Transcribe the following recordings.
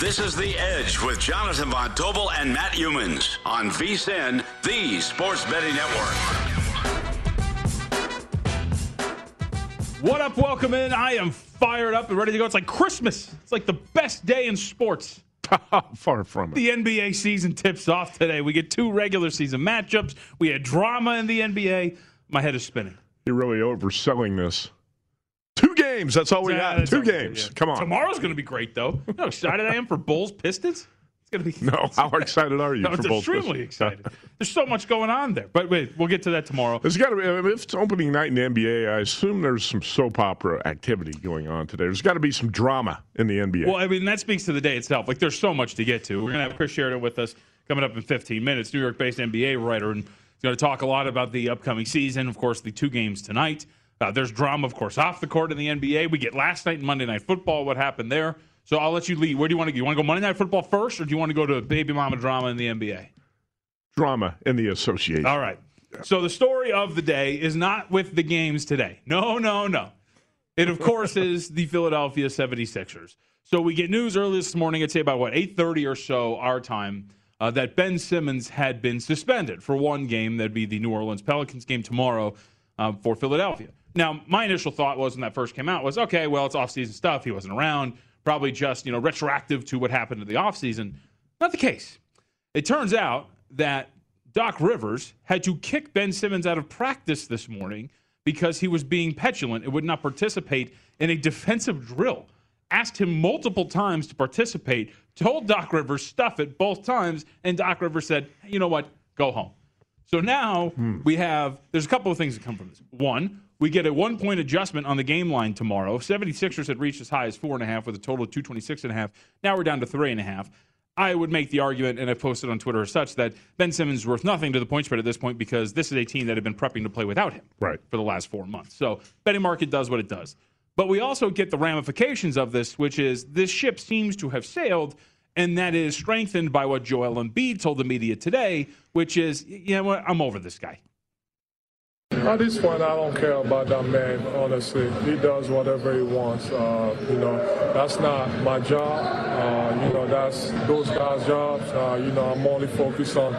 This is The Edge with Jonathan Von Tobel and Matt Youmans on VSIN, the Sports Betting Network. What up? Welcome in. I am fired up and ready to go. It's like Christmas. It's like the best day in sports. Far from it. The NBA season tips off today. We get two regular season matchups. We had drama in the NBA. My head is spinning. You're really overselling this. Games. That's all we Yeah, got. Two games. Come on. Tomorrow's going to be great, though. You know how excited I am for Bulls Pistons? It's going to be. No, how excited are you No, for both? extremely excited. There's so much going on there. But wait, we'll get to that tomorrow. There's got to be. If it's opening night in the NBA, I assume there's some soap opera activity going on today. There's got to be some drama in the NBA. Well, I mean, that speaks to the day itself. Like, there's so much to get to. We're going to have Chris Sheridan with us coming up in 15 minutes, New York based NBA writer, and he's going to talk a lot about the upcoming season. Of course, the two games tonight. Uh, there's drama, of course, off the court in the NBA. We get last night in Monday Night Football, what happened there. So I'll let you lead. Where do you want to go? You want to go Monday Night Football first, or do you want to go to baby mama drama in the NBA? drama in the association. All right. So the story of the day is not with the games today. No, no, no. It of course is the Philadelphia 76ers. So we get news early this morning, I'd say about what 8:30 or so our time, uh, that Ben Simmons had been suspended for one game. That'd be the New Orleans Pelicans game tomorrow uh, for Philadelphia. Now, my initial thought was when that first came out was, okay, well, it's off-season stuff. He wasn't around. Probably just you know retroactive to what happened in the offseason. Not the case. It turns out that Doc Rivers had to kick Ben Simmons out of practice this morning because he was being petulant and would not participate in a defensive drill. Asked him multiple times to participate, told Doc Rivers, stuff it both times, and Doc Rivers said, hey, you know what, go home. So now hmm. we have, there's a couple of things that come from this. One, we get a one point adjustment on the game line tomorrow. 76ers had reached as high as four and a half with a total of 226 and a half. Now we're down to three and a half. I would make the argument, and I've posted on Twitter as such, that Ben Simmons is worth nothing to the point spread at this point because this is a team that had been prepping to play without him Right. for the last four months. So betting market does what it does. But we also get the ramifications of this, which is this ship seems to have sailed, and that is strengthened by what Joel Embiid told the media today, which is, you know what, I'm over this guy. At this point, I don't care about that man, honestly. He does whatever he wants. Uh, you know, that's not my job. Uh, you know, that's those guys' jobs. Uh, you know, I'm only focused on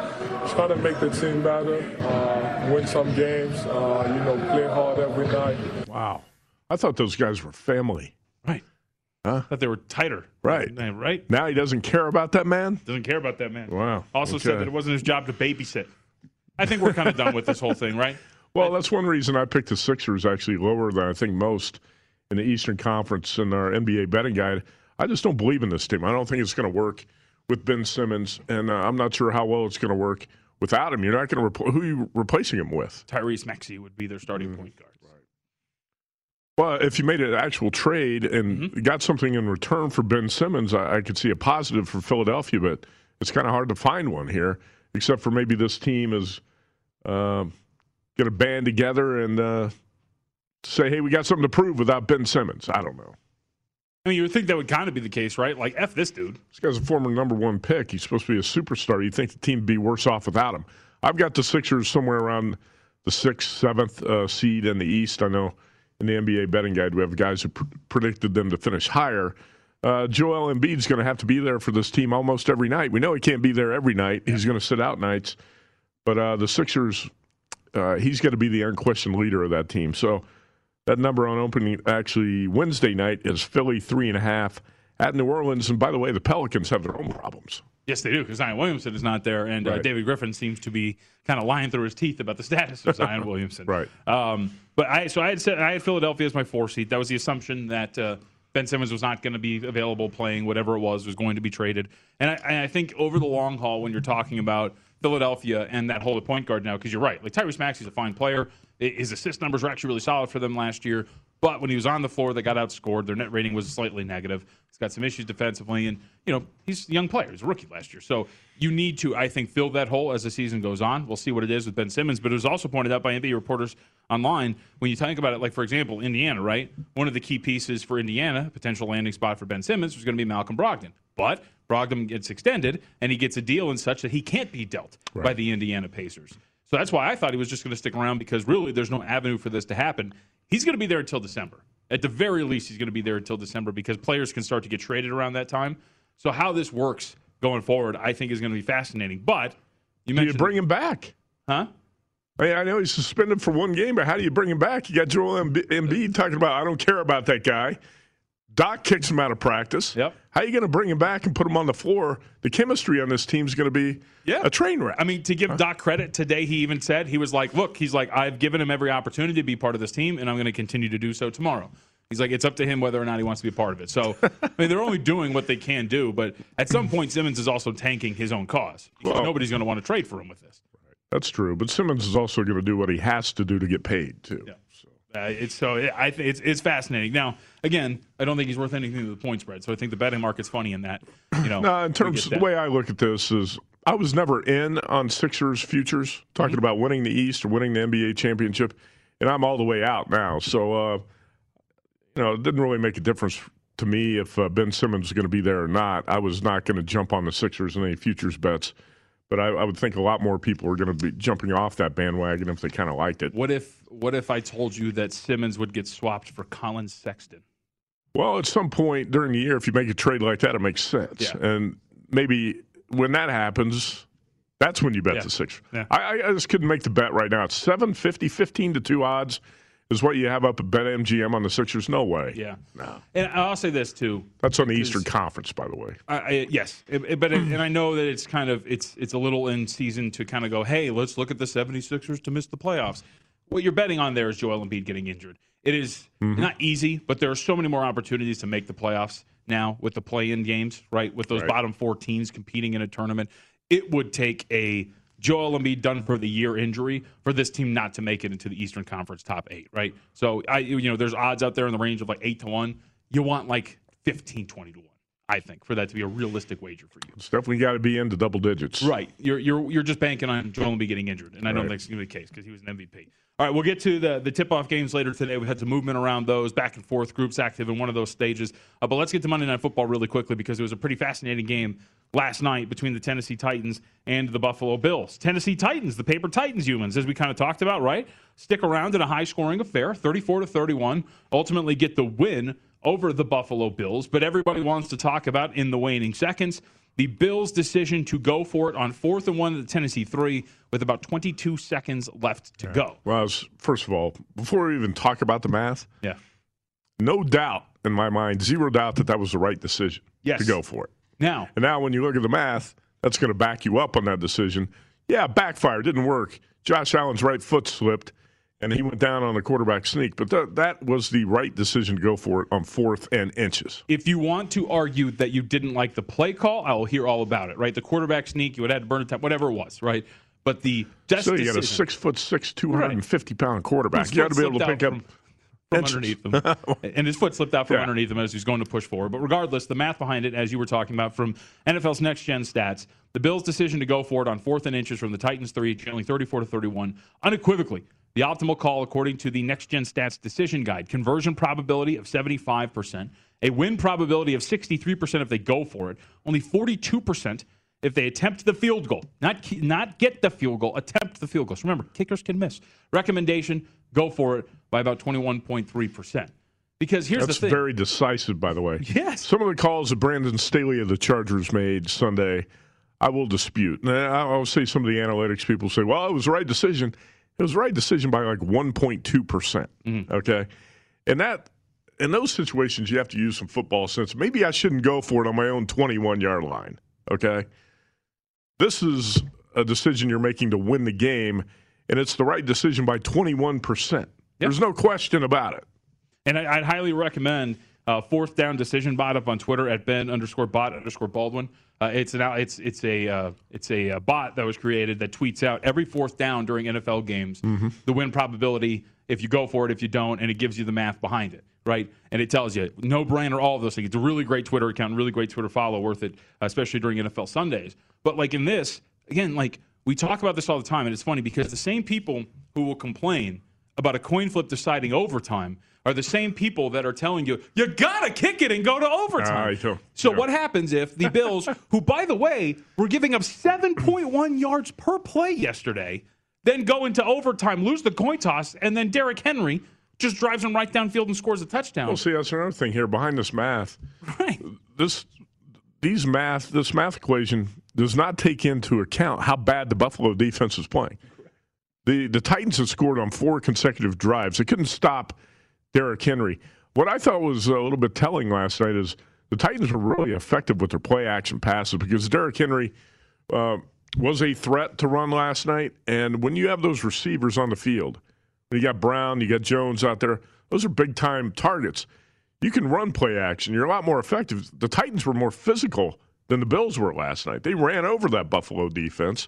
trying to make the team better, uh, win some games, uh, you know, play hard every night. Wow. I thought those guys were family. Right. Huh? Thought they were tighter. Right. Right. Now he doesn't care about that man? Doesn't care about that man. Wow. Also said that it wasn't his job to babysit. I think we're kind of done with this whole thing, right? Well, that's one reason I picked the Sixers actually lower than I think most in the Eastern Conference in our NBA betting guide. I just don't believe in this team. I don't think it's going to work with Ben Simmons, and uh, I'm not sure how well it's going to work without him. You're not going to repl- who are you replacing him with? Tyrese Maxey would be their starting Mm-hmm. point guard. Well, if you made an actual trade and Mm-hmm. got something in return for Ben Simmons, I, I could see a positive for Philadelphia, but it's kind of hard to find one here, except for maybe this team is uh, going to band together and uh, say, hey, we got something to prove without Ben Simmons. I don't know. I mean, you would think that would kind of be the case, right? Like, F this dude. This guy's a former number one pick. He's supposed to be a superstar. You'd think the team would be worse off without him. I've got the Sixers somewhere around the sixth, seventh uh, seed in the East. I know in the NBA betting guide we have guys who pr- predicted them to finish higher. Uh, Joel Embiid's going to have to be there for this team almost every night. We know he can't be there every night. He's going to sit out nights. But uh, the Sixers, uh, he's going to be the unquestioned leader of that team. So that number on opening actually Wednesday night is Philly three and a half at New Orleans. And by the way, the Pelicans have their own problems. Yes, they do, because Zion Williamson is not there, and uh, David Griffin seems to be kind of lying through his teeth about the status of Zion Williamson. Right. Um, but I so I had said I had Philadelphia as my four seat. That was the assumption that uh, Ben Simmons was not going to be available playing whatever it was was going to be traded. And I, and I think over the long haul, when you're talking about Philadelphia and that whole point guard now, because you're right, like Tyrese Maxey's a fine player. His assist numbers were actually really solid for them last year. But when he was on the floor, they got outscored. Their net rating was slightly negative. He's got some issues defensively, and you know he's a young player. He's a rookie last year, so you need to, I think, fill that hole as the season goes on. We'll see what it is with Ben Simmons. But it was also pointed out by NBA reporters online when you think about it. Like for example, Indiana, right? One of the key pieces for Indiana, potential landing spot for Ben Simmons, was going to be Malcolm Brogdon. But Brogdon gets extended, and he gets a deal and such that he can't be dealt by the Indiana Pacers. So that's why I thought he was just going to stick around because really there's no avenue for this to happen. He's going to be there until December. At the very least, he's going to be there until December because players can start to get traded around that time. So how this works going forward, I think, is going to be fascinating. But you Do you bring him back? huh? I, mean, I know he's suspended for one game, but how do you bring him back? You got Joel Embi- Embiid talking about, I don't care about that guy. Doc kicks him out of practice. Yep. How are you going to bring him back and put him on the floor? The chemistry on this team is going to be Yeah. a train wreck. I mean, to give Doc credit today, he even said he was like, "Look, he's like, I've given him every opportunity to be part of this team, and I'm going to continue to do so tomorrow." He's like, it's up to him whether or not he wants to be a part of it. So, I mean, they're only doing what they can do, but at some point, Simmons is also tanking his own cause. Well- nobody's going to want to trade for him with this. That's true. But Simmons is also going to do what he has to do to get paid, too. Yeah. Uh, it's so it, I think it's it's fascinating. Now, again, I don't think he's worth anything to the point spread. So I think the betting market's funny in that. You know, No, in terms of the way I look at this is I was never in on Sixers futures, talking Mm-hmm. about winning the East or winning the NBA championship, and I'm all the way out now. So, uh, you know, it didn't really make a difference to me if uh, Ben Simmons was going to be there or not. I was not going to jump on the Sixers in any futures bets, but I, I would think a lot more people are going to be jumping off that bandwagon if they kind of liked it. What if what if I told you that Simmons would get swapped for Collin Sexton? Well, at some point during the year, if you make a trade like that, it makes sense. Yeah. And maybe when that happens, that's when you bet Yeah. the Sixers. Yeah. I, I- I just couldn't make the bet right now. It's 750, 15 to 2 odds is what you have up at BetMGM on the Sixers. No way. Yeah. No. And I'll say this too. That's on the Eastern Conference, by the way. I, I, yes, It- it- but it, and I know that it's kind of it's it's a little in season to kind of go, hey, let's look at the 76ers to miss the playoffs. What you're betting on there is Joel Embiid getting injured. It is mm-hmm. not easy, but there are so many more opportunities to make the playoffs now with the play-in games, right? With those Right. bottom four teams competing in a tournament, it would take a Joel Embiid done for the year injury for this team not to make it into the Eastern Conference top eight, right? So I, you know, there's odds out there in the range of like eight to one. You want like 15, 20 to one, I think, for that to be a realistic wager for you. It's definitely got to be into double digits. Right. You're you're you're just banking on Joel Embiid getting injured, and I don't Right. think it's going to be the case because he was an MVP. All right, we'll get to the the tip off games later today. We had some movement around those, back and forth, groups active in one of those stages. Uh, but let's get to Monday Night Football really quickly because it was a pretty fascinating game last night between the Tennessee Titans and the Buffalo Bills. Tennessee Titans, the paper Titans Youmans, as we kind of talked about, right? Stick around in a high scoring affair, 34 to 31, ultimately get the win over the Buffalo Bills. But everybody wants to talk about in the waning seconds the Bills' decision to go for it on fourth and one at the Tennessee three with about 22 seconds left to go. Well, first of all, before we even talk about the math, Yeah. no doubt in my mind, zero doubt that that was the right decision Yes. to go for it. Now, And now, when you look at the math, that's going to back you up on that decision. Yeah, backfire didn't work. Josh Allen's right foot slipped, and he went down on the quarterback sneak. But th- that was the right decision to go for it on fourth and inches. If you want to argue that you didn't like the play call, I will hear all about it. Right, the quarterback sneak, you would have to burn a time, whatever it was. Right, but the best So you got a six foot six, two hundred and fifty pound quarterback. His You got to be able to pick up from, from underneath him, and his foot slipped out from Yeah. underneath him as he's going to push forward. But regardless, the math behind it, as you were talking about from NFL's next gen stats, the Bills' decision to go for it on fourth and inches from the Titans three, channeling 34 to 31, unequivocally the optimal call according to the next gen stats decision guide. Conversion probability of 75%, a win probability of 63% if they go for it, only 42% if they attempt the field goal, not not get the field goal, attempt the field goals. Remember, kickers can miss. Recommendation: go for it by about twenty one point three percent. Because here's That's the thing: very decisive, by the way. Yes. Some of the calls that Brandon Staley of the Chargers made Sunday, I will dispute. And I'll say some of the analytics people say, well, it was the right decision. It was the right decision by like 1.2%. percent Mm-hmm. Okay. And that, in those situations, you have to use some football sense. Maybe I shouldn't go for it on my own 21 yard line. Okay. This is a decision you're making to win the game, and it's the right decision by 21%. There's no question about it. And I, I'd highly recommend uh, fourth down decision bot up on Twitter at Ben underscore bot underscore Baldwin. Uh, it's an it's it's a uh, it's a, uh bot that was created that tweets out every fourth down during NFL games the win probability if you go for it if you don't and it gives you the math behind it right and it tells you no brainer all of those things. It's a really great Twitter account, really great Twitter follow, worth it, especially during NFL Sundays. But like in this again, like we talk about this all the time, and it's funny because the same people who will complain about a coin flip deciding overtime are the same people that are telling you you gotta kick it and go to overtime. Know. so Yeah. what happens if the Bills, who by the way were giving up 7.1 yards per play yesterday, then go into overtime, lose the coin toss, and then Derrick Henry just drives him right downfield and scores a touchdown? Well, see, that's another thing here behind this math. Right. This these math this math equation does not take into account how bad the Buffalo defense is playing. The the Titans have scored on four consecutive drives. They couldn't stop Derrick Henry. What I thought was a little bit telling last night is the Titans were really effective with their play action passes because Derrick Henry uh, was a threat to run last night. And when you have those receivers on the field, you got Brown, you got Jones out there, those are big time targets. You can run play action. You're a lot more effective. The Titans were more physical than the Bills were last night. They ran over that Buffalo defense.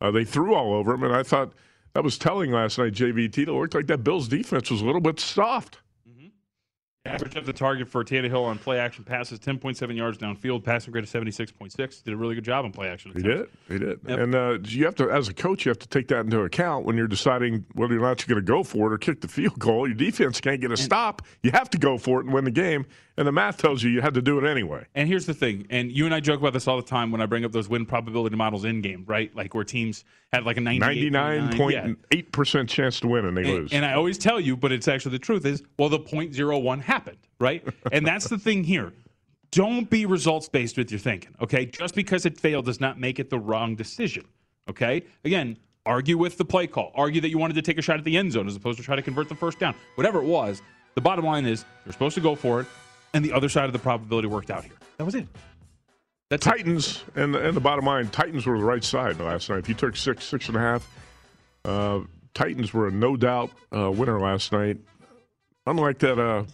Uh, they threw all over them, and I thought that was telling last night. JVT it looked like that Bills defense was a little bit soft. Average of the target for Tannehill on play action passes, 10.7 yards downfield, passing grade of 76.6. Did a really good job on play action. He did. He did. Yep. And uh, you have to, as a coach, you have to take that into account when you're deciding whether or not you're going to go for it or kick the field goal. Your defense can't get a stop. You have to go for it and win the game. And the math tells you you had to do it anyway. And here's the thing, and you and I joke about this all the time when I bring up those win probability models in game, right? Like where teams had like a 99.8% chance to win and they And, lose. and I always tell you, but it's actually the truth is, well, the 0.01 happened, right? and that's the thing here. Don't be results based with your thinking, okay? Just because it failed does not make it the wrong decision, okay? Again, argue with the play call. Argue that you wanted to take a shot at the end zone as opposed to try to convert the first down. Whatever it was, the bottom line is you're supposed to go for it, and the other side of the probability worked out here. That was it. That's it. Titans, and, and the bottom line, Titans were the right side last night. If you took six, six and a half, uh, Titans were a no doubt uh, winner last night. Unlike that uh,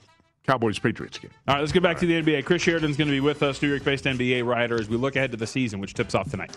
Cowboys Patriots game. All right, let's get back to the NBA. Chris Sheridan's going to be with us, New York based NBA writer, as we look ahead to the season, which tips off tonight.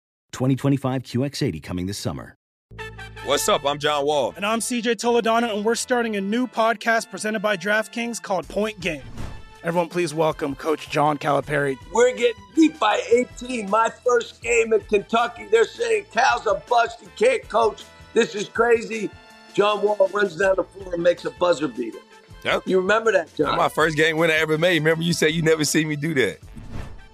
2025 QX80 coming this summer. What's up? I'm John Wall. And I'm CJ Toledano, and we're starting a new podcast presented by DraftKings called Point Game. Everyone, please welcome Coach John Calipari. We're getting beat by 18. My first game in Kentucky, they're saying Cal's a bust. He can't coach. This is crazy. John Wall runs down the floor and makes a buzzer beater. Yep. You remember that, John? That's my first game winner I ever made. Remember, you said you never see me do that.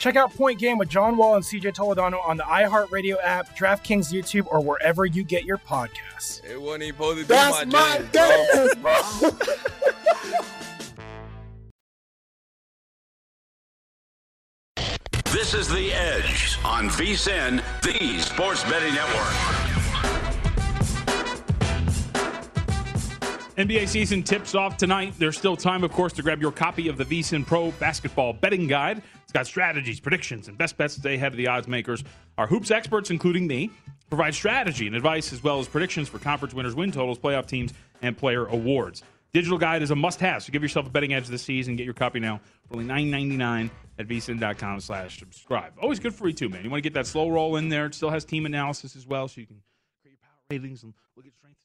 Check out Point Game with John Wall and CJ Toledano on the iHeartRadio app, DraftKings YouTube, or wherever you get your podcasts. It wasn't even supposed to be That's my, my dance, dance, bro. This is The Edge on VSIN, the Sports Betting Network. NBA season tips off tonight. There's still time, of course, to grab your copy of the VSIN Pro Basketball Betting Guide. It's got strategies, predictions, and best bets to stay ahead of the odds makers. Our hoops experts, including me, provide strategy and advice as well as predictions for conference winners, win totals, playoff teams, and player awards. Digital guide is a must-have, so give yourself a betting edge this season. Get your copy now for only $9.99 at vsin.com slash subscribe. Always good for you, too, man. You want to get that slow roll in there. It still has team analysis as well, so you can create your power ratings and look at strengths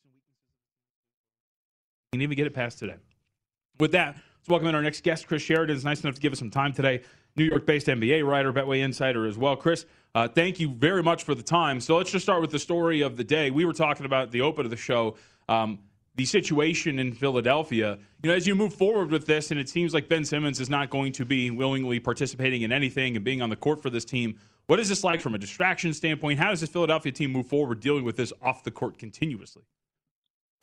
You even get it past today. With that, let's welcome in our next guest, Chris Sheridan. It's nice enough to give us some time today. New York-based NBA writer, Betway Insider as well. Chris, uh, thank you very much for the time. So let's just start with the story of the day. We were talking about the open of the show, um, the situation in Philadelphia. You know, as you move forward with this, and it seems like Ben Simmons is not going to be willingly participating in anything and being on the court for this team. What is this like from a distraction standpoint? How does this Philadelphia team move forward dealing with this off the court continuously?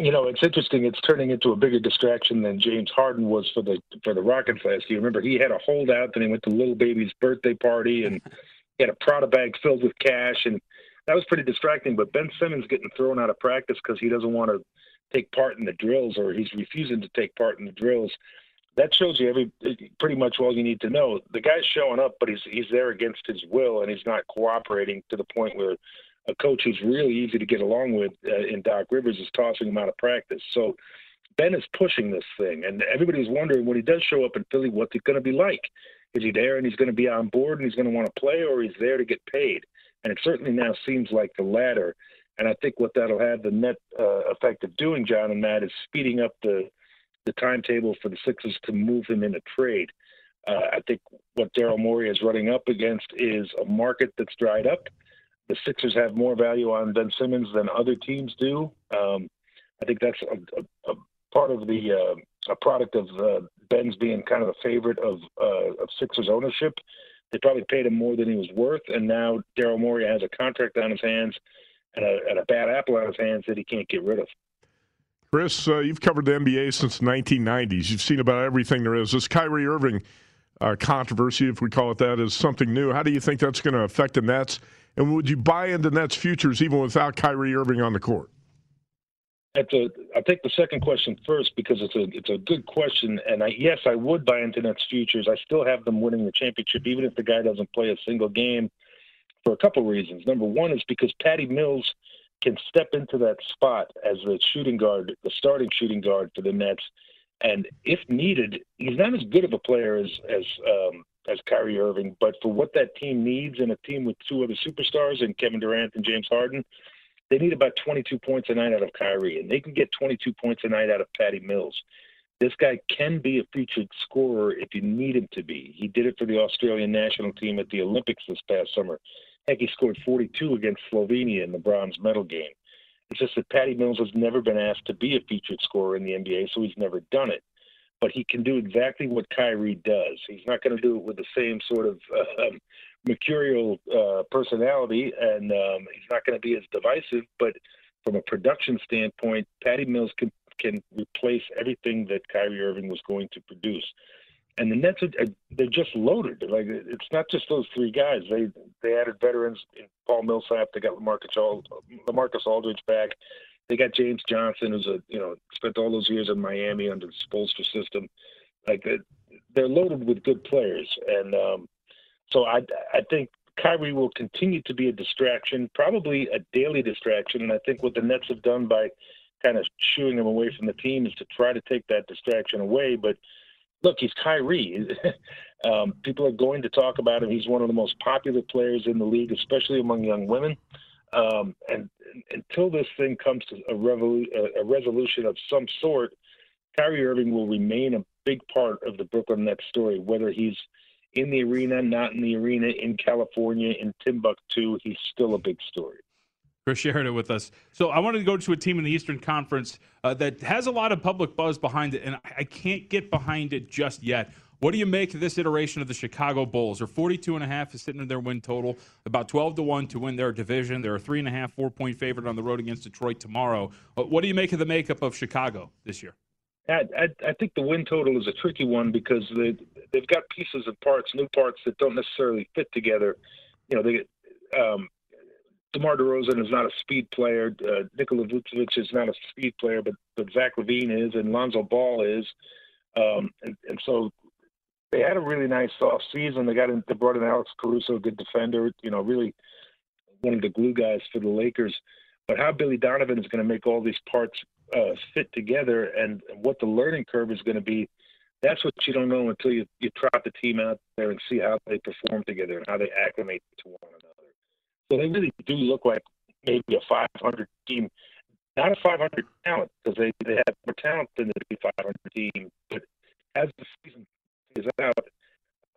You know, it's interesting. It's turning into a bigger distraction than James Harden was for the for the Rockets last year. Remember, he had a holdout, then he went to little baby's birthday party, and he had a Prada bag filled with cash, and that was pretty distracting. But Ben Simmons getting thrown out of practice because he doesn't want to take part in the drills, or he's refusing to take part in the drills. That shows you every pretty much all you need to know. The guy's showing up, but he's he's there against his will, and he's not cooperating to the point where a coach who's really easy to get along with uh, in Doc Rivers is tossing him out of practice. So Ben is pushing this thing, and everybody's wondering when he does show up in Philly, what's it going to be like? Is he there and he's going to be on board and he's going to want to play, or he's there to get paid? And it certainly now seems like the latter. And I think what that'll have the net uh, effect of doing, John and Matt, is speeding up the the timetable for the Sixers to move him in a trade. Uh, I think what Daryl Morey is running up against is a market that's dried up. The Sixers have more value on Ben Simmons than other teams do. Um, I think that's a, a, a part of the uh, a product of uh, Ben's being kind of a favorite of uh, of Sixers ownership. They probably paid him more than he was worth, and now Daryl Morey has a contract on his hands and a, and a bad apple on his hands that he can't get rid of. Chris, uh, you've covered the NBA since the 1990s. You've seen about everything there is. This Kyrie Irving uh, controversy, if we call it that, is something new. How do you think that's going to affect the Nets? And would you buy into Nets futures even without Kyrie Irving on the court? That's a, I'll take the second question first because it's a it's a good question, and I, yes, I would buy into Nets futures. I still have them winning the championship, even if the guy doesn't play a single game, for a couple reasons. Number one is because Patty Mills can step into that spot as the shooting guard, the starting shooting guard for the Nets, and if needed, he's not as good of a player as as um, as Kyrie Irving, but for what that team needs and a team with two other superstars and Kevin Durant and James Harden, they need about 22 points a night out of Kyrie, and they can get 22 points a night out of Patty Mills. This guy can be a featured scorer if you need him to be. He did it for the Australian national team at the Olympics this past summer. Heck, he scored 42 against Slovenia in the bronze medal game. It's just that Patty Mills has never been asked to be a featured scorer in the NBA, so he's never done it. But he can do exactly what Kyrie does. He's not going to do it with the same sort of uh, um, mercurial uh, personality, and um, he's not going to be as divisive. But from a production standpoint, Patty Mills can can replace everything that Kyrie Irving was going to produce. And the Nets, are, they're just loaded. Like it's not just those three guys. They they added veterans in Paul Millsap. They got Lamarcus, Lamarcus Aldridge back. They got James Johnson, who's a you know spent all those years in Miami under the Spoelstra system. Like they're loaded with good players, and um, so I I think Kyrie will continue to be a distraction, probably a daily distraction. And I think what the Nets have done by kind of shooing him away from the team is to try to take that distraction away. But look, he's Kyrie. um, people are going to talk about him. He's one of the most popular players in the league, especially among young women. Um, and, and, until this thing comes to a, revolu- a, resolution of some sort, Kyrie Irving will remain a big part of the Brooklyn Nets story, whether he's in the arena, not in the arena, in California, in Timbuktu, he's still a big story. Chris Sheridan with us. So I wanted to go to a team in the Eastern Conference uh, that has a lot of public buzz behind it, and I can't get behind it just yet. What do you make of this iteration of the Chicago Bulls? They're 42 and a half is sitting in their win total, about 12 to 1 to win their division. They're a three and a half, four point favorite on the road against Detroit tomorrow. What do you make of the makeup of Chicago this year? I, I, I think the win total is a tricky one because they they've got pieces and parts, new parts that don't necessarily fit together. You know, they um, DeMar DeRozan is not a speed player. Uh, Nikola Vucevic is not a speed player, but but Zach LaVine is, and Lonzo Ball is, um, and, and so they had a really nice off season. They got in, they brought in Alex Caruso, a good defender. You know, really one of the glue guys for the Lakers. But how Billy Donovan is going to make all these parts uh, fit together and what the learning curve is going to be, that's what you don't know until you, you trot the team out there and see how they perform together and how they acclimate to one another. So they really do look like maybe a 500 team, not a 500 talent because they, they have more talent than the 500 team. But as the season is out,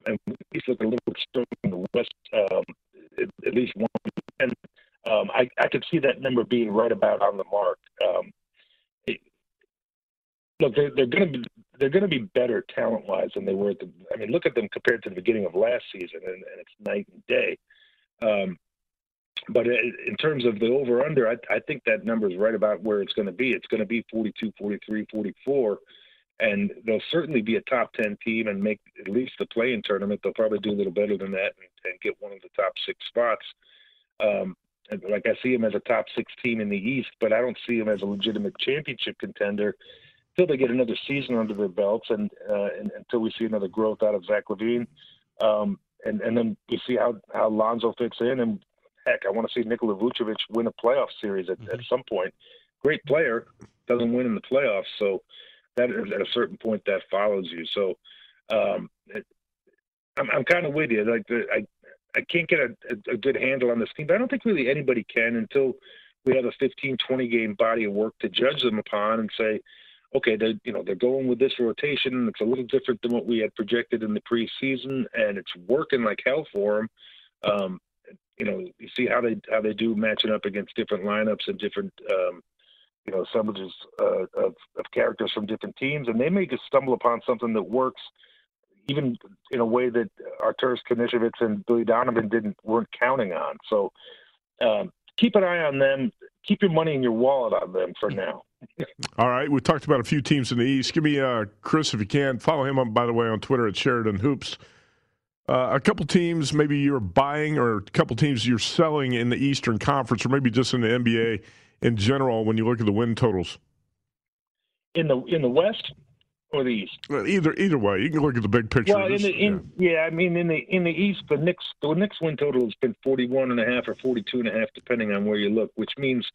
and we look a little stronger in the West, um, at, at least one. And um, I, I could see that number being right about on the mark. Um, look, they're, they're going to be they're going to be better talent wise than they were at the. I mean, look at them compared to the beginning of last season, and, and it's night and day. Um, but in terms of the over under, I, I think that number is right about where it's going to be. It's going to be 42, 43, 44. And they'll certainly be a top 10 team and make at least the play in tournament. They'll probably do a little better than that and, and get one of the top six spots. Um, like I see them as a top six team in the East, but I don't see them as a legitimate championship contender until they get another season under their belts and, uh, and until we see another growth out of Zach LaVine. Um, and, and then we see how, how Lonzo fits in. And heck, I want to see Nikola Vucevic win a playoff series at, mm-hmm. at some point. Great player, doesn't win in the playoffs. So that at a certain point that follows you. So um, I'm, I'm kind of with you. Like the, I, I can't get a, a, a good handle on this team, but I don't think really anybody can until we have a 15, 20 game body of work to judge them upon and say, okay, they you know they're going with this rotation. It's a little different than what we had projected in the preseason, and it's working like hell for them. Um, you know, you see how they how they do matching up against different lineups and different um, you know assemblages uh, of, of characters from different teams, and they may just stumble upon something that works, even in a way that Arturas Karnisovas and Billy Donovan didn't weren't counting on. So um, keep an eye on them. Keep your money in your wallet on them for now. All right, we talked about a few teams in the East. Give me uh, Chris if you can. Follow him, by the way, on Twitter at Sheridan Hoops. Uh, a couple teams maybe you're buying, or a couple teams you're selling in the Eastern Conference, or maybe just in the NBA in general when you look at the win totals. In the in the West or the East? Well, either either way, you can look at the big picture. Well, in the in, yeah. yeah. I mean in the in the East, the Knicks the Knicks win total has been 41 and a half or 42 and a half, depending on where you look, which means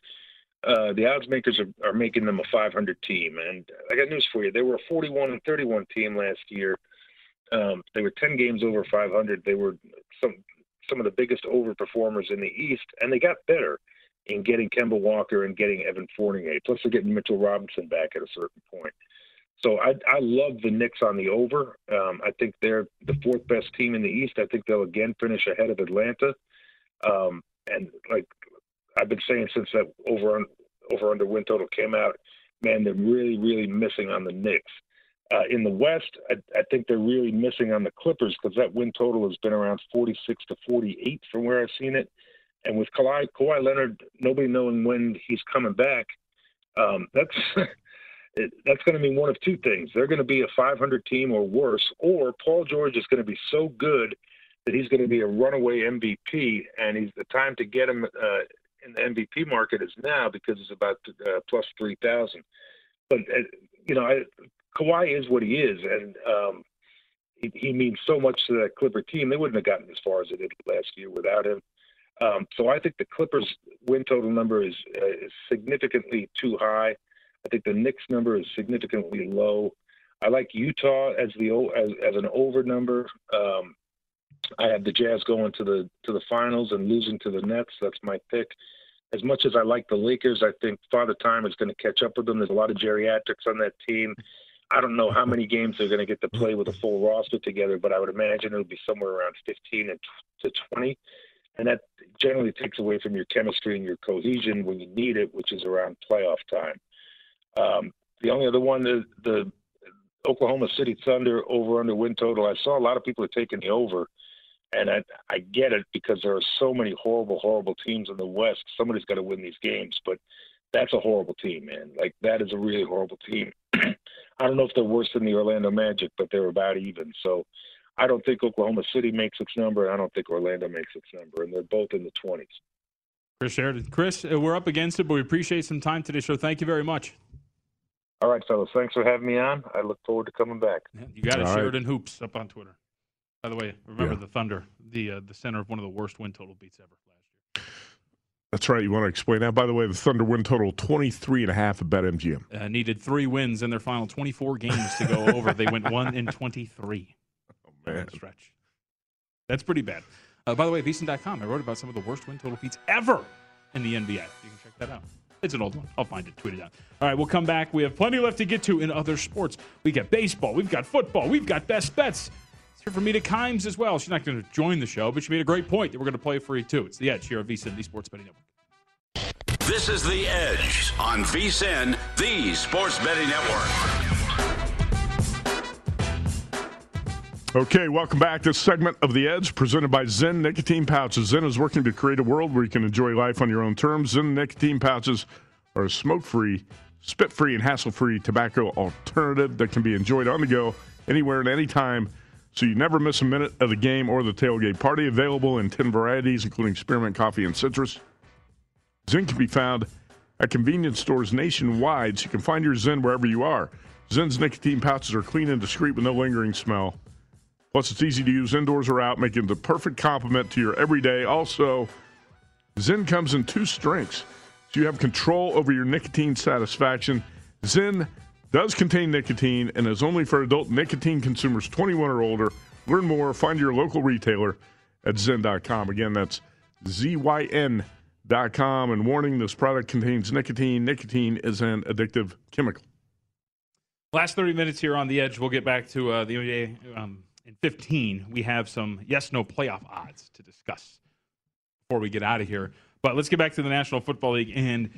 uh, the odds makers are, are making them a 500 team. And I got news for you: they were a 41 and 31 team last year. Um, they were 10 games over 500. They were some some of the biggest overperformers in the East, and they got better in getting Kemba Walker and getting Evan Fournier. Plus, they're getting Mitchell Robinson back at a certain point. So I, I love the Knicks on the over. Um, I think they're the fourth best team in the East. I think they'll again finish ahead of Atlanta. Um, and like I've been saying since that over on, over under win total came out, man, they're really really missing on the Knicks. Uh, in the West, I, I, think they're really missing on the Clippers because that win total has been around 46 to 48 from where I've seen it. And with Kawhi, Kawhi Leonard, nobody knowing when he's coming back, um, that's that's going to mean one of two things. They're going to be a 500 team or worse, or Paul George is going to be so good that he's going to be a runaway MVP, and he's the time to get him uh, in the MVP market is now because it's about uh, plus three thousand. But uh, you know, I, Kawhi is what he is, and um, he, he means so much to that Clipper team. They wouldn't have gotten as far as they did last year without him. Um, so I think the Clippers win total number is, uh, is significantly too high. I think the Knicks number is significantly low. I like Utah as the as, as an over number. Um, I have the Jazz going to the to the finals and losing to the Nets. That's my pick. As much as I like the Lakers, I think Father Time is going to catch up with them. There's a lot of geriatrics on that team. I don't know how many games they're going to get to play with a full roster together, but I would imagine it'll be somewhere around 15 and to 20. And that generally takes away from your chemistry and your cohesion when you need it, which is around playoff time. Um, the only other one, the, the Oklahoma City Thunder over under win total. I saw a lot of people are taking the over, and I I get it because there are so many horrible, horrible teams in the West. Somebody's got to win these games, but that's a horrible team, man. Like that is a really horrible team. I don't know if they're worse than the Orlando Magic, but they're about even. So I don't think Oklahoma City makes its number, and I don't think Orlando makes its number, and they're both in the twenties. Chris Sheridan. Chris, uh, we're up against it, but we appreciate some time today, so thank you very much. All right, fellas. Thanks for having me on. I look forward to coming back. Yeah, you got it, All Sheridan right. Hoops up on Twitter. By the way, remember yeah. the Thunder, the uh, the center of one of the worst win total beats ever last year. That's right. You want to explain that? By the way, the Thunder win total 23 and a half at BetMGM. Uh, needed three wins in their final 24 games to go over. They went one in 23. Man. Stretch. That's pretty bad. Uh, by the way, VSiN.com, I wrote about some of the worst win total feats ever in the NBA. You can check that out. It's an old one. I'll find it, tweet it out. All right, we'll come back. We have plenty left to get to in other sports. We got baseball, we've got football, we've got best bets. It's here for Mina Kimes as well. She's not going to join the show, but she made a great point that we're going to play free too. It's the Edge here on VSiN, the Sports Betting Network. This is the Edge on VSiN, the Sports Betting Network. Okay, welcome back. To this segment of The Edge presented by Zyn Nicotine Pouches. Zyn is working to create a world where you can enjoy life on your own terms. Zyn Nicotine Pouches are a smoke free, spit free, and hassle free tobacco alternative that can be enjoyed on the go anywhere and anytime so you never miss a minute of the game or the tailgate party. Available in 10 varieties, including spearmint, coffee, and citrus. Zyn can be found at convenience stores nationwide, so you can find your Zyn wherever you are. Zyn's nicotine pouches are clean and discreet with no lingering smell. Plus, it's easy to use indoors or out, making the perfect complement to your everyday. Also, Zyn comes in two strengths, so you have control over your nicotine satisfaction. Zyn does contain nicotine and is only for adult nicotine consumers 21 or older. Learn more, find your local retailer at Zyn.com. Again, that's Z-Y-N.com. And warning, this product contains nicotine. Nicotine is an addictive chemical. Last 30 minutes here on the edge. We'll get back to uh, the NBA um, in 15. We have some yes no playoff odds to discuss before we get out of here. But let's get back to the National Football League. And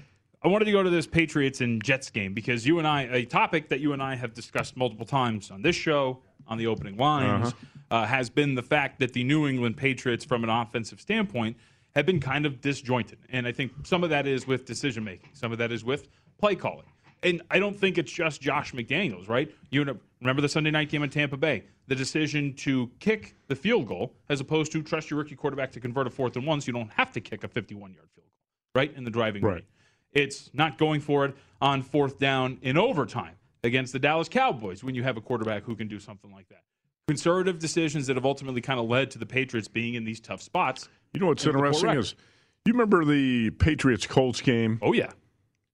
I wanted to go to this Patriots and Jets game because you and I, a topic that you and I have discussed multiple times on this show, on the opening lines, Uh-huh. uh, has been the fact that the New England Patriots, from an offensive standpoint, have been kind of disjointed. And I think some of that is with decision making, some of that is with play calling. And I don't think it's just Josh McDaniels, right? You remember the Sunday night game in Tampa Bay? The decision to kick the field goal as opposed to trust your rookie quarterback to convert a fourth and one so you don't have to kick a 51 yard field goal, right? In the driving Right. It's not going for it on fourth down in overtime against the Dallas Cowboys when you have a quarterback who can do something like that. Conservative decisions that have ultimately kind of led to the Patriots being in these tough spots. You know what's and with a poor interesting is you remember the Patriots Colts game? Oh yeah.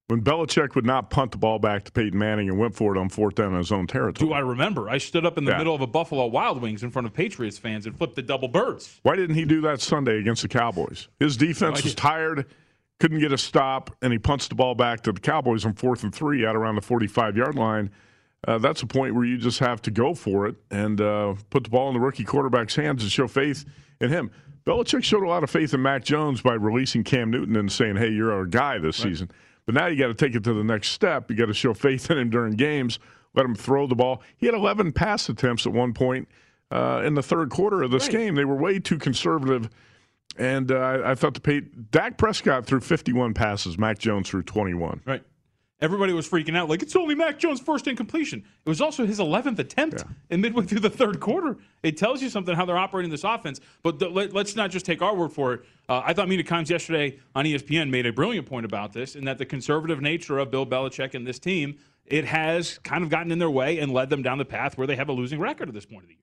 When Belichick would not punt the ball back to Peyton Manning and went for it on fourth down in his own territory. Do I remember? I stood up in the Yeah. middle of a Buffalo Wild Wings in front of Patriots fans and flipped the double birds. Why didn't he do that Sunday against the Cowboys? His defense was tired, couldn't get a stop, and he punts the ball back to the Cowboys on fourth and three out around the 45 yard line. Uh, that's a point where you just have to go for it and uh, put the ball in the rookie quarterback's hands and show faith in him. Belichick showed a lot of faith in Mac Jones by releasing Cam Newton and saying, hey, you're our guy this season. But now you got to take it to the next step. You got to show faith in him during games, let him throw the ball. He had 11 pass attempts at one point uh, in the third quarter of this game. They were way too conservative. And uh, I, I thought the pay, Dak Prescott threw 51 passes, Mac Jones threw 21. Right. Everybody was freaking out like it's only Mac Jones' first incompletion. It was also his 11th attempt in midway through the third quarter. It tells you something how they're operating this offense. But th- let, us not just take our word for it. Uh, I thought Mina Kimes yesterday on ESPN made a brilliant point about this, and that the conservative nature of Bill Belichick and this team it has kind of gotten in their way and led them down the path where they have a losing record at this point of the year.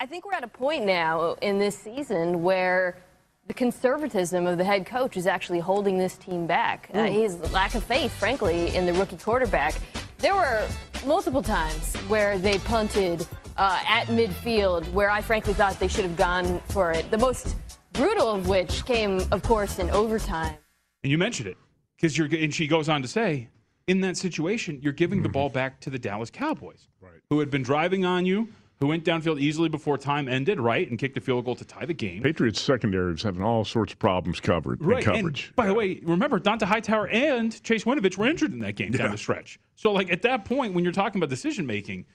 I think we're at a point now in this season where the conservatism of the head coach is actually holding this team back. Uh, Mm. his lack of faith, frankly, in the rookie quarterback. There were multiple times where they punted uh, at midfield where I frankly thought they should have gone for it. The most brutal of which came, of course, in overtime. And you mentioned it because you're. And she goes on to say, in that situation, you're giving the ball back to the Dallas Cowboys, right. who had been driving on you, who went downfield easily before time ended, right, and kicked a field goal to tie the game. Patriots secondary is having all sorts of problems covered in Right. coverage. And by the way, remember Dont'a Hightower and Chase Winovich were injured in that game down Yeah. the stretch. So like at that point, when you're talking about decision making,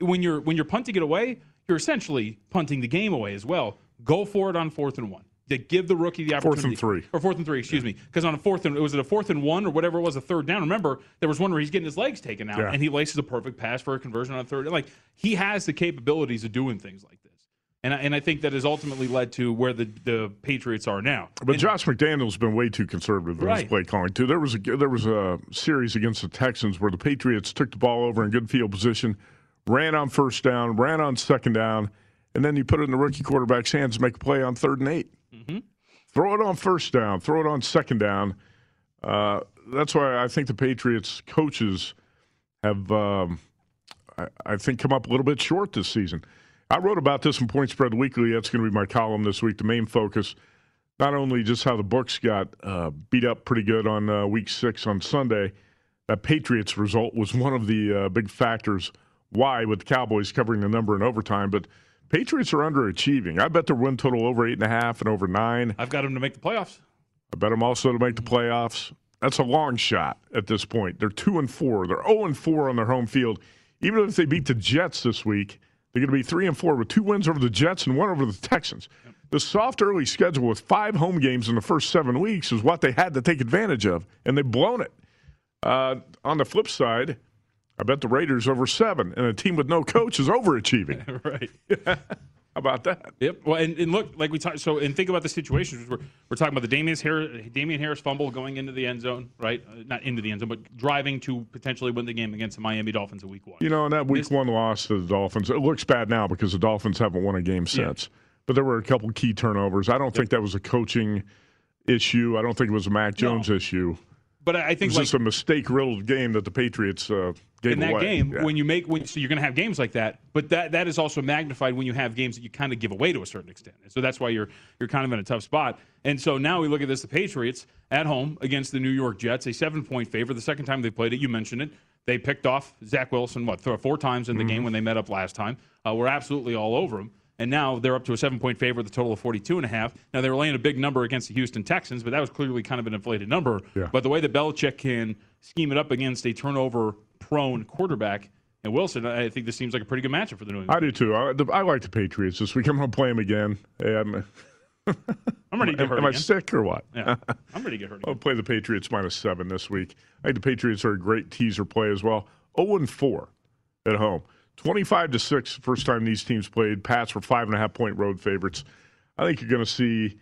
when you're when you're punting it away, you're essentially punting the game away as well. Go for it on fourth and one. To give the rookie the opportunity. Fourth and three. Or fourth and three, excuse me. Because on a fourth and was it a fourth and one or whatever it was, a third down. Remember, there was one where he's getting his legs taken out Yeah. and he laces a perfect pass for a conversion on a third. Like he has the capabilities of doing things like this. And I, and I think that has ultimately led to where the, the Patriots are now. But Josh McDaniel's been way too conservative in his play calling too. There was a there was a series against the Texans where the Patriots took the ball over in good field position, ran on first down, ran on second down, and then you put it in the rookie quarterback's hands to make a play on third and 8 Mm-hmm. Throw it on first down, throw it on second down. Uh, that's why I think the Patriots coaches have, um, I, I think, come up a little bit short this season. I wrote about this in Point Spread Weekly. That's going to be my column this week. The main focus, not only just how the books got uh, beat up pretty good on uh, Week Six on Sunday. That Patriots result was one of the uh, big factors why, with the Cowboys covering the number in overtime. But Patriots are underachieving. I bet their win total over eight and a half and over nine. I've got them to make the playoffs. I bet them also to make the playoffs. That's a long shot at this point. They're two and four. They're zero and four on their home field. Even if they beat the Jets this week, they're going to be three and four with two wins over the Jets and one over the Texans. The soft early schedule with five home games in the first seven weeks is what they had to take advantage of, and they've blown it. Uh, on the flip side, I bet the Raiders over seven, and a team with no coach is overachieving. right. How about that? Yep. Well, and, and look, like we talked, so and think about the situations. We're, we're talking about the Damien Harris, Damien Harris fumble going into the end zone, right? Uh, not into the end zone, but driving to potentially win the game against the Miami Dolphins in Week One. You know, and that week one loss to the Dolphins, it looks bad now because the Dolphins haven't won a game since. But there were a couple key turnovers. I don't think that was a coaching issue. I don't think it was a Mac Jones issue. But I I It think was like just a mistake-riddled game that the Patriots uh, in that away. game Yeah. when you make when so you're going to have games like that but that that is also magnified when you have games that you kind of give away to a certain extent and so that's why you're you're kind of in a tough spot and so now we look at this the patriots at home against the new york jets a seven point favor the second time they played it you mentioned it They picked off Zach Wilson what four times in the Mm-hmm. game when they met up last time. Uh, we're absolutely all over him. And now they're up to a seven point favorite, the total of 42 and a half. Now they were laying a big number against the Houston Texans, but that was clearly kind of an inflated number. Yeah. But the way that Belichick can scheme it up against a turnover prone quarterback and Wilson, I think this seems like a pretty good matchup for the New England. I do too. I, the, I like the Patriots this week. I'm going to play them again. I'm, ready to get hurt am I sick or what? Yeah, I'm ready to get hurt. I'll play the Patriots minus seven this week. I think the Patriots are a great teaser play as well. 0 and 4 at home. 25 to 6 first time these teams played. Pats were five and a half point road favorites. I think you're going to see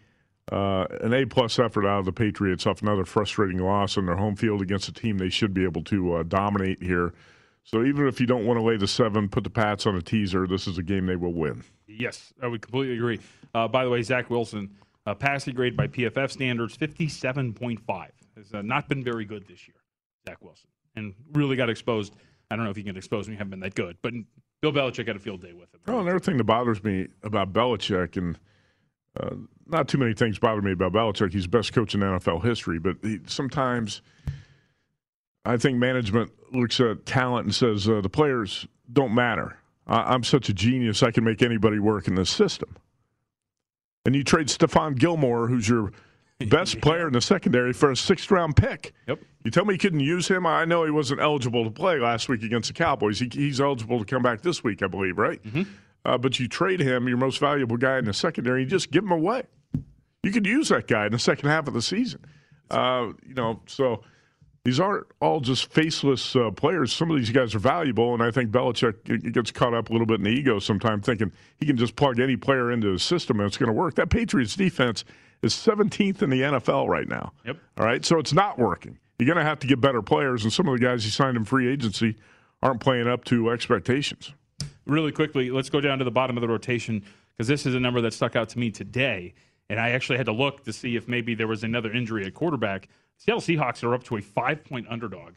uh, an A plus effort out of the Patriots off another frustrating loss on their home field against a team they should be able to uh, dominate here. So even if you don't want to lay the seven, put the Pats on a teaser. This is a game they will win. Yes, I would completely agree. Uh, by the way, Zach Wilson, uh, passing grade by PFF standards, 57.5. Has uh, not been very good this year, Zach Wilson. And really got exposed. I don't know if he can expose you haven't been that good, but Bill Belichick had a field day with him. Oh, another thing that bothers me about Belichick, and uh, not too many things bother me about Belichick. He's the best coach in NFL history, but he, sometimes I think management looks at talent and says uh, the players don't matter. I, I'm such a genius, I can make anybody work in this system. And you trade Stephon Gilmore, who's your best player in the secondary, for a sixth round pick. Yep. You tell me you couldn't use him? I know he wasn't eligible to play last week against the Cowboys. He, he's eligible to come back this week, I believe, right? Uh, but you trade him, your most valuable guy in the secondary, you just give him away. You could use that guy in the second half of the season. Uh, you know, so these aren't all just faceless uh, players. Some of these guys are valuable, and I think Belichick gets caught up a little bit in the ego sometimes, thinking he can just plug any player into his system and it's going to work. That Patriots defense is 17th in the NFL right now. Yep. All right, so it's not working. You're going to have to get better players, and some of the guys he signed in free agency aren't playing up to expectations. Really quickly, let's go down to the bottom of the rotation because this is a number that stuck out to me today. And I actually had to look to see if maybe there was another injury at quarterback. Seattle Seahawks are up to a five point underdog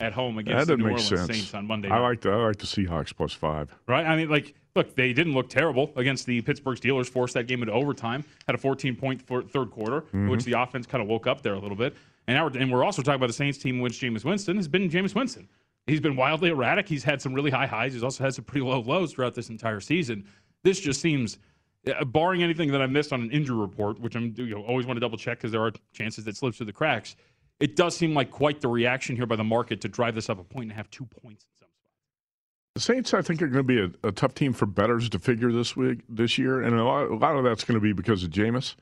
at home against the New Orleans sense. Saints on Monday. I like the I like the Seahawks plus five. right? I mean, like, look, they didn't look terrible against the Pittsburgh Steelers. Forced that game into overtime. Had a 14 point for third quarter, Mhm. which the offense kind of woke up there a little bit. And now, we're, and we're also talking about the Saints team, which Jameis Winston has been Jameis Winston. He's been wildly erratic. He's had some really high highs. He's also had some pretty low lows throughout this entire season. This just seems, uh, barring anything that I missed on an injury report, which I'm you know, always want to double check because there are chances that slips through the cracks. It does seem like quite the reaction here by the market to drive this up a point and a half, two points. The Saints, I think, are going to be a, a tough team for betters to figure this week, this year, and a lot, a lot of that's going to be because of Jameis,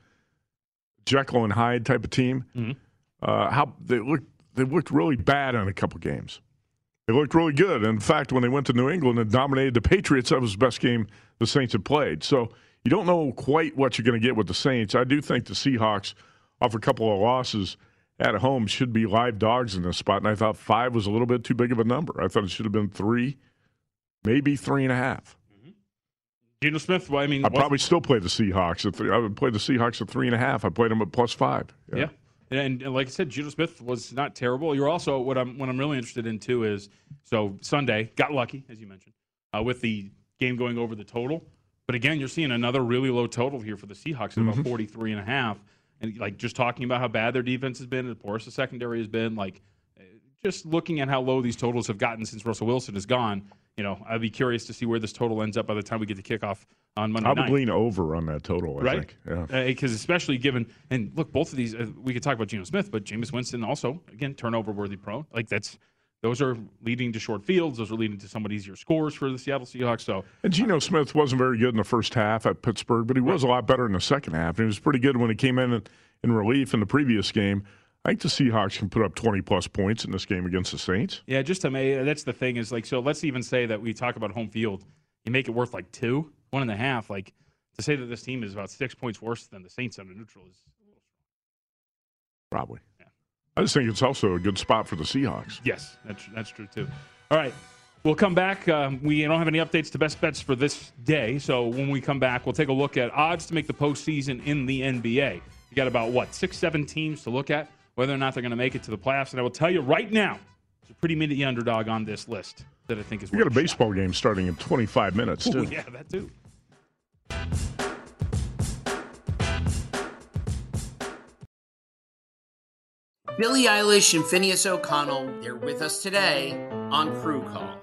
Jekyll and Hyde type of team. Uh, how they looked, they looked really bad in a couple games. They looked really good. In fact, when they went to New England and dominated the Patriots, that was the best game the Saints had played. So you don't know quite what you're going to get with the Saints. I do think the Seahawks, off a couple of losses at home, should be live dogs in this spot. And I thought five was a little bit too big of a number. I thought it should have been three, maybe three and a half. Mm-hmm. Geno Smith, well, I mean, I'd probably still play the Seahawks. At three. I would play the Seahawks at three and a half. I played them at plus five. Yeah. And, and like I said, Geno Smith was not terrible. You're also what I'm what I'm really interested in too is so Sunday got lucky as you mentioned uh, with the game going over the total, but again you're seeing another really low total here for the Seahawks at about Mhm. 43 and a half, and like just talking about how bad their defense has been, as porous the secondary has been, like just looking at how low these totals have gotten since Russell Wilson is gone. You know, I'd be curious to see where this total ends up by the time we get to kickoff on Monday I would night lean over on that total. I right? think. Yeah. Because especially given and look, both of these uh, we could talk about Geno Smith, but Jameis Winston also again turnover worthy prone. Like that's those are leading to short fields. Those are leading to somewhat easier scores for the Seattle Seahawks. So And Geno Smith wasn't very good in the first half at Pittsburgh, but he was a lot better in the second half. And he was pretty good when he came in in relief in the previous game. I think the Seahawks can put up 20 plus points in this game against the Saints. yeah, just to me, that's the thing is like so. Let's even say that we talk about home field, you make it worth like two, one and a half. Like to say that this team is about six points worse than the Saints on a neutral is Probably. I just think it's also a good spot for the Seahawks. Yes, that's that's true too. All right, we'll come back. Um, we don't have any updates to best bets for this day, so when we come back, we'll take a look at odds to make the postseason in the NBA. You got about what six, seven teams to look at whether or not they're going to make it to the playoffs, and I will tell you right now, it's a pretty meaty underdog on this list that I think is. We got a worth baseball game starting in 25 minutes, shot. too. Ooh, yeah, that too. Billie Eilish and Finneas O'Connell, they're with us today on Crew Call.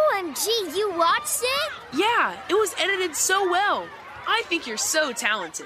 OMG, you watched it? Yeah, it was edited so well. I think you're so talented.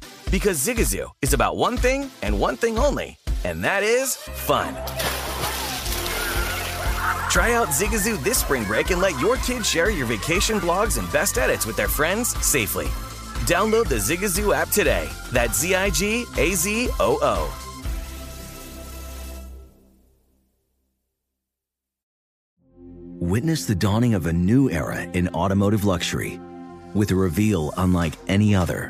Because Zigazoo is about one thing and one thing only, and that is fun. Try out Zigazoo this spring break and let your kids share your vacation blogs and best edits with their friends safely. Download the Zigazoo app today. That's Z I G A Z O O. Witness the dawning of a new era in automotive luxury with a reveal unlike any other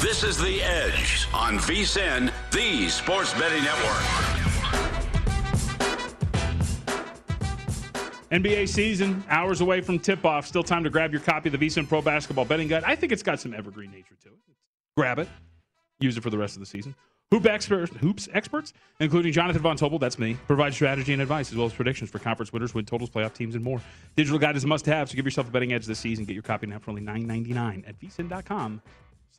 This is The Edge on VSIN, the sports betting network. NBA season, hours away from tip off. Still time to grab your copy of the VSiN Pro Basketball Betting Guide. I think it's got some evergreen nature to it. Grab it, use it for the rest of the season. Hoop experts, hoops experts, including Jonathan Von Tobel, that's me, provide strategy and advice as well as predictions for conference winners, win totals, playoff teams, and more. Digital guide is a must-have, so give yourself a betting edge this season. Get your copy now for only $9.99 at vsin.com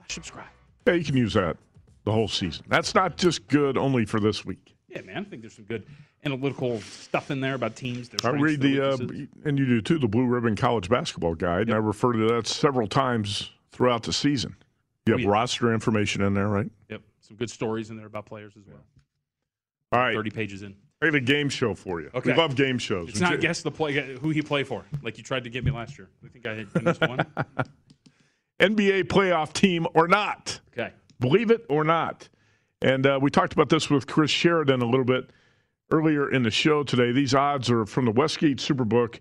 slash subscribe. Yeah, you can use that the whole season. That's not just good only for this week. Yeah, man, I think there's some good analytical stuff in there about teams. I read the, uh, and you do too, the Blue Ribbon College Basketball Guide, and I refer to that several times throughout the season. You Oh, have yeah. roster information in there, right? Yep, some good stories in there about players as well. All right. 30 pages in. I have a game show for you. Okay. We love game shows. It's not guess the play who he play for, like you tried to get me last year. I think I had I missed one. NBA playoff team or not. Okay. Believe it or not. And uh, we talked about this with Chris Sheridan a little bit earlier in the show today. These odds are from the Westgate Superbook.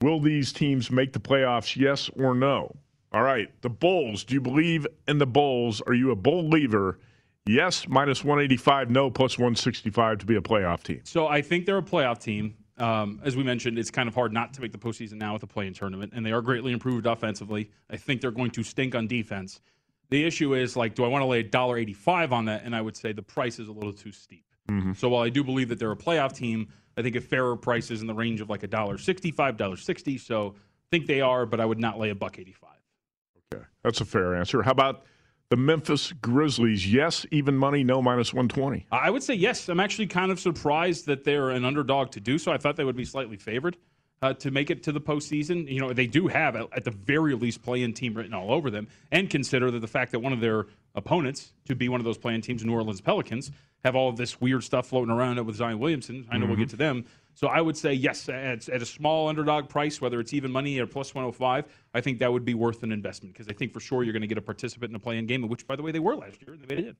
Will these teams make the playoffs? Yes or no? All right. The Bulls. Do you believe in the Bulls? Are you a bull believer? Yes, minus 185. No, plus 165 to be a playoff team. So I think they're a playoff team. Um, as we mentioned, it's kind of hard not to make the postseason now with the play-in tournament, and they are greatly improved offensively. I think they're going to stink on defense. The issue is like, do I want to lay $1.85 on that? And I would say the price is a little too steep. Mm-hmm. So while I do believe that they're a playoff team, I think a fairer price is in the range of like $1.65, $1.60. So I think they are, but I would not lay a buck 85. Okay, that's a fair answer. How about the Memphis Grizzlies? Yes, even money, no minus 120. I would say yes. I'm actually kind of surprised that they're an underdog to do so. I thought they would be slightly favored uh, to make it to the postseason. You know, they do have, at the very least, play-in team written all over them. And consider that the fact that one of their opponents to be one of those play-in teams, New Orleans Pelicans, have all of this weird stuff floating around with Zion Williamson. I know we'll Mhm. get to them. So I would say yes, at, at a small underdog price, whether it's even money or plus 105, I think that would be worth an investment because I think for sure you're going to get a participant in a play-in game, which, by the way, they were last year and they it.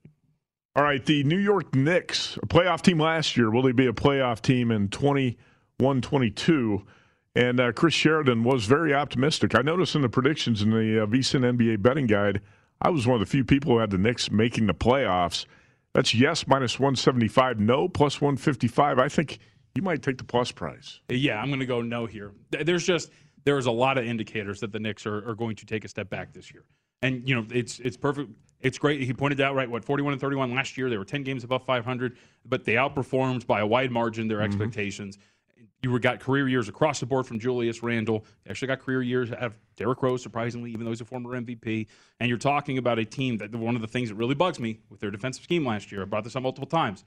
All right, the New York Knicks, a playoff team last year. Will they be a playoff team in 21 22? And uh, Chris Sheridan was very optimistic. I noticed in the predictions in the uh, VSIN NBA betting guide, I was one of the few people who had the Knicks making the playoffs. That's yes, minus 175, no, plus 155. I think you might take the plus price. Yeah, I'm going to go no here. There's just there's a lot of indicators that the Knicks are, are going to take a step back this year, and you know it's it's perfect. It's great. He pointed out right what 41 and 31 last year. They were 10 games above 500, but they outperformed by a wide margin their mm-hmm. expectations. You were got career years across the board from Julius Randle. You actually got career years out of Derrick Rose, surprisingly, even though he's a former MVP. And you're talking about a team that one of the things that really bugs me with their defensive scheme last year. I brought this up multiple times.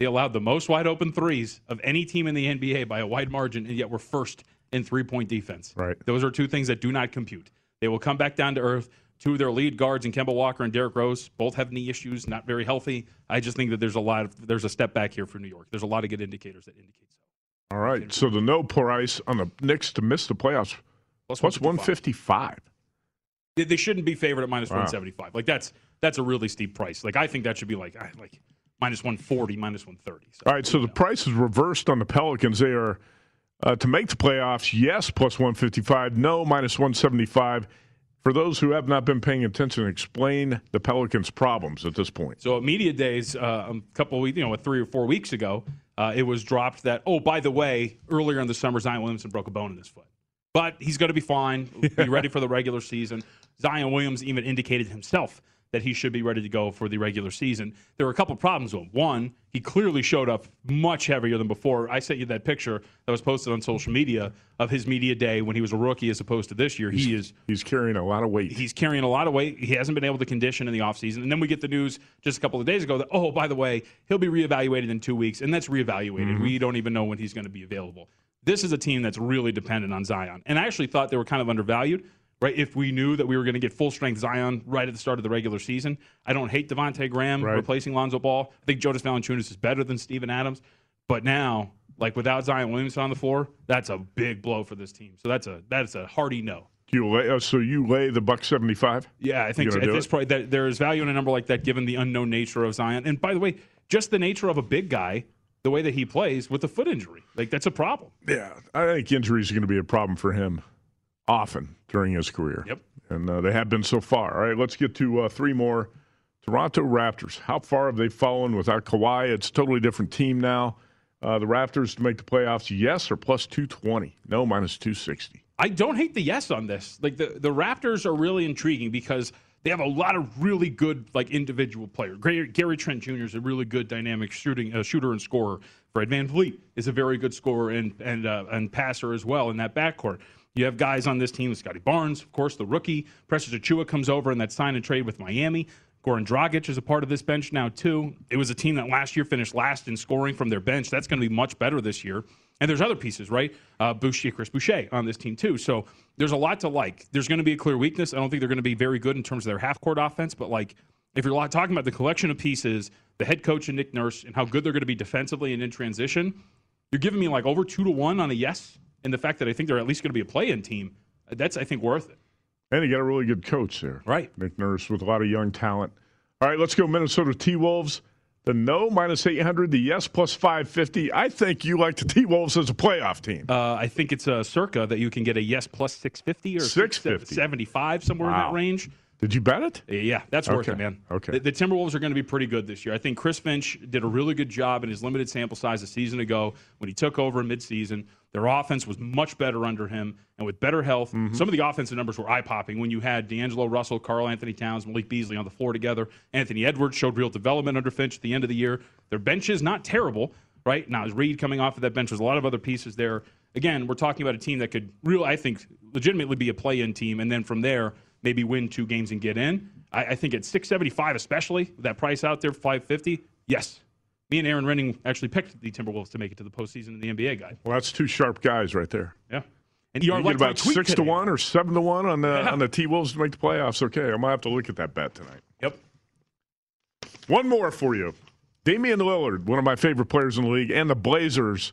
They allowed the most wide open threes of any team in the NBA by a wide margin, and yet we're first in three point defense. Right. Those are two things that do not compute. They will come back down to earth. Two of their lead guards, and Kemba Walker and Derrick Rose, both have knee issues, not very healthy. I just think that there's a lot of there's a step back here for New York. There's a lot of good indicators that indicate so. All right, so the no price on the Knicks to miss the playoffs, What's Plus plus 155. They, they shouldn't be favored at minus Wow. 175. Like that's that's a really steep price. Like I think that should be like like minus 140, minus 130. So. All right, so the price is reversed on the Pelicans. They are uh, to make the playoffs. Yes, plus one fifty five. No, minus one seventy five. For those who have not been paying attention, explain the Pelicans' problems at this point. So at media days, uh, a couple of weeks, you know, three or four weeks ago, uh, it was dropped that oh, by the way, earlier in the summer, Zion Williamson broke a bone in his foot, but he's going to be fine, be ready for the regular season. Zion Williams even indicated himself that he should be ready to go for the regular season. There were a couple problems with him. One, he clearly showed up much heavier than before. I sent you that picture that was posted on social media of his media day when he was a rookie as opposed to this year. He is he's carrying a lot of weight. He's carrying a lot of weight. He hasn't been able to condition in the offseason. And then we get the news just a couple of days ago that, oh, by the way, he'll be reevaluated in two weeks. And that's reevaluated. Mhm. We don't even know when he's going to be available. This is a team that's really dependent on Zion. And I actually thought they were kind of undervalued, right? If we knew that we were going to get full strength Zion right at the start of the regular season. I don't hate Devonte' Graham Right. replacing Lonzo Ball. I think Jonas Valanciunas is better than Steven Adams. But now, like without Zion Williamson on the floor, that's a big blow for this team. So that's a that's a hearty no. You lay, uh, so you lay the buck seventy five? Yeah, I think You at this point that there is value in a number like that given the unknown nature of Zion. And by the way, just the nature of a big guy, the way that he plays with a foot injury, like that's a problem. Yeah, I think injuries are going to be a problem for him often during his career. Yep. And uh, they have been so far. All right, let's get to uh, three more. Toronto Raptors. How far have they fallen without Kawhi? It's a totally different team now. Uh, the Raptors to make the playoffs, yes, or plus 220. No, minus 260. I don't hate the yes on this. Like the, the Raptors are really intriguing because they have a lot of really good like individual players. Gary, Gary Trent Jr. is a really good dynamic shooting uh, shooter and scorer. Fred VanVleet is a very good scorer and and uh, and passer as well in that backcourt. You have guys on this team, Scottie Barnes, of course, the rookie. Precious Achiuwa comes over in that sign and trade with Miami. Goran Dragic is a part of this bench now too. It was a team that last year finished last in scoring from their bench. That's going to be much better this year. And there's other pieces, right? Uh, Boucher, Chris Boucher on this team too. So there's a lot to like. There's going to be a clear weakness. I don't think they're going to be very good in terms of their half court offense, but like if you're talking about the collection of pieces, the head coach and Nick Nurse, and how good they're going to be defensively and in transition, you're giving me like over two to one on a yes, and the fact that I think they're at least going to be a play-in team. That's I think worth it. And you got a really good coach there. Right. Nick Nurse with a lot of young talent. All right, let's go Minnesota T Wolves. The no minus 800, the yes plus 550. I think you like the T Wolves as a playoff team. Uh, I think it's a Circa that you can get a yes plus 650 or 650. 75 somewhere in that range. Did you bet it? Yeah, that's worth Okay. it, man. Okay. The, the Timberwolves are going to be pretty good this year. I think Chris Finch did a really good job in his limited sample size a season ago when he took over in midseason. Their offense was much better under him, and with better health, Mm-hmm. some of the offensive numbers were eye popping when you had D'Angelo Russell, Karl-Anthony Towns, Malik Beasley on the floor together. Anthony Edwards showed real development under Finch at the end of the year. Their bench is not terrible, right? Now, is Reid coming off of that bench? There's a lot of other pieces there. Again, we're talking about a team that could real, I think, legitimately be a play-in team, and then from there maybe win two games and get in. I, I think at 675, especially that price out there, 550. Yes, me and Erin Rynning actually picked the Timberwolves to make it to the postseason in the NBA guide. Well, that's two sharp guys right there. Yeah, and You liked get about six to one or seven to one on the Yeah. on the T Wolves to make the playoffs. Okay, I might have to look at that bet tonight. Yep. One more for you. Damian Lillard, one of my favorite players in the league, and the Blazers.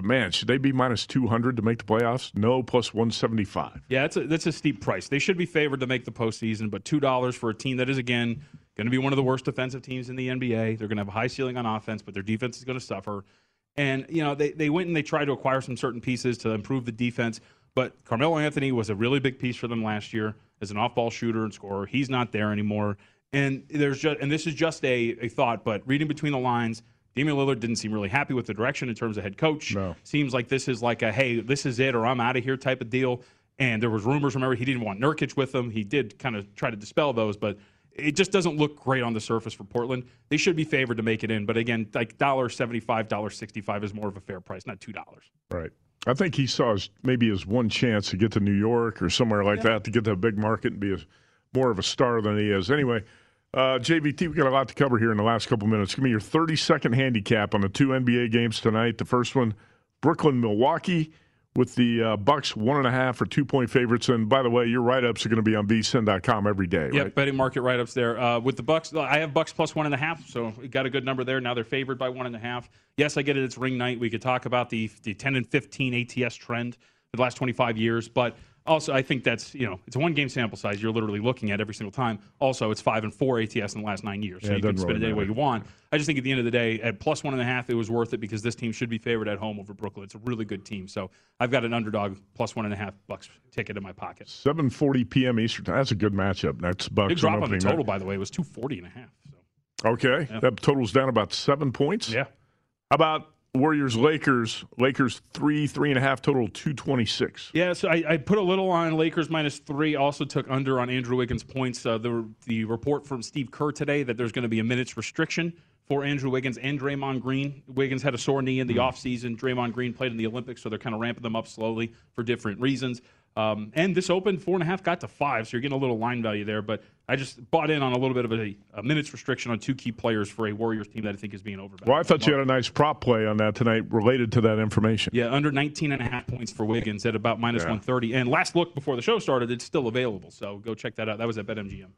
Man, should they be minus 200 to make the playoffs? No, plus 175. Yeah, that's a that's a steep price. They should be favored to make the postseason, but two dollars for a team that is again going to be one of the worst defensive teams in the NBA. They're going to have a high ceiling on offense, but their defense is going to suffer. And you know they they went and they tried to acquire some certain pieces to improve the defense, but Carmelo Anthony was a really big piece for them last year as an off-ball shooter and scorer. He's not there anymore. And there's just and this is just a, a thought, but reading between the lines. Damian Lillard didn't seem really happy with the direction in terms of head coach. Seems like this is like a hey, this is it or I'm out of here type of deal. And there was rumors. Remember, he didn't want Nurkic with him. He did kind of try to dispel those, but it just doesn't look great on the surface for Portland. They should be favored to make it in, but again, like dollar seventy five, dollar sixty five is more of a fair price, not two dollars. Right. I think he saw his, maybe his one chance to get to New York or somewhere like that to get to a big market and be a, more of a star than he is. Anyway, uh, JVT, we got a lot to cover here in the last couple minutes. Give me your 30 second handicap on the two NBA games tonight. The first one, Brooklyn, Milwaukee, with the uh, Bucks one and a half or two point favorites. And by the way, your write ups are going to be on vsin.com every day. Yep, Right? betting market write ups there. Uh, with the Bucks, I have Bucks plus one and a half, so we got a good number there. Now they're favored by one and a half. Yes, I get it. It's ring night. We could talk about the the 10 and 15 ATS trend for the last 25 years, but also I think that's you know it's a one game sample size. You're literally looking at every single time. Also, it's five and four ATS in the last nine years, so Yeah, you can doesn't spin it really any way you want. I just think at the end of the day, at plus one and a half, it was worth it because this team should be favored at home over Brooklyn. It's a really good team, so I've got an underdog plus one and a half bucks ticket in my pocket. 7:40 p.m. Eastern time. That's a good matchup. That's Bucks. Big drop on the total, night. by the way, it was 240 and a half. Okay, Yeah. that totals down about seven points. Yeah. How about Warriors Lakers? Lakers three, three and a half total, two twenty six. Yeah, so I, I put a little on Lakers minus three. Also took under on Andrew Wiggins' points. Uh, the the report from Steve Kerr today that there's going to be a minutes restriction for Andrew Wiggins and Draymond Green. Wiggins had a sore knee in the offseason. Draymond Green played in the Olympics, so they're kind of ramping them up slowly for different reasons. Um, and this opened four and a half, got to five, so you're getting a little line value there. But I just bought in on a little bit of a, a minutes restriction on two key players for a Warriors team that I think is being overvalued. Well, I thought you had a nice prop play on that tonight related to that information. Yeah, under 19 and a half points for Wiggins at about minus Yeah. 130. And last look before the show started, it's still available. So go check that out. That was at BetMGM.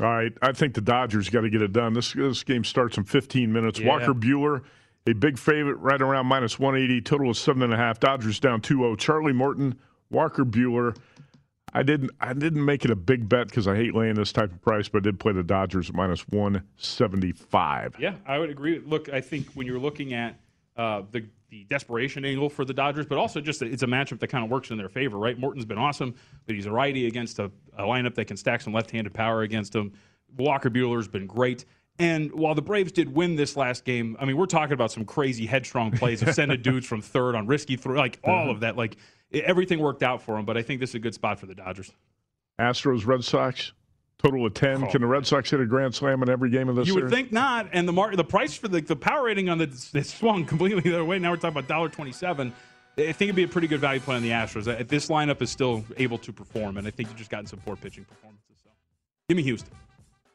All right, I think the Dodgers got to get it done. This this game starts in 15 minutes. Yeah. Walker Buehler, a big favorite, right around minus 180. Total is seven and a half. Dodgers down 2-0. Charlie Morton, Walker Buehler. I didn't I didn't make it a big bet because I hate laying this type of price, but I did play the Dodgers at minus 175. Yeah, I would agree. Look, I think when you're looking at uh, the the desperation angle for the Dodgers, but also just it's a matchup that kind of works in their favor, right? Morton's been awesome, but he's a righty against a, a lineup that can stack some left-handed power against him. Walker Buehler's been great. And while the Braves did win this last game, I mean, we're talking about some crazy headstrong plays of sending dudes from third on risky throw, like all mm-hmm. of that. Like everything worked out for them, but I think this is a good spot for the Dodgers. Astros, Red Sox, total of 10. Can the Red Sox hit a grand slam in every game of this Oh. You would series? think not, and the mar- the price for the, the power rating on the it swung completely the other way. Now we're talking about dollar twenty seven. I think it'd be a pretty good value play on the Astros. This lineup is still able to perform, and I think you've just gotten some poor pitching performances. So, give me Houston.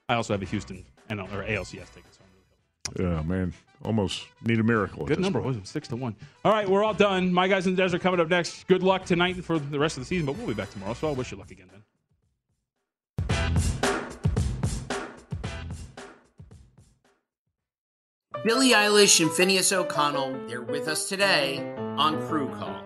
I also have a Houston NL or ALCS tickets. So Yeah, man. Almost need a miracle. good number, point. was it six to one? All right, we're all done. My guys in the desert coming up next. Good luck tonight and for the rest of the season, but we'll be back tomorrow. So I wish you luck again then. Billie Eilish and Finneas O'Connell, they're with us today on Crew Call.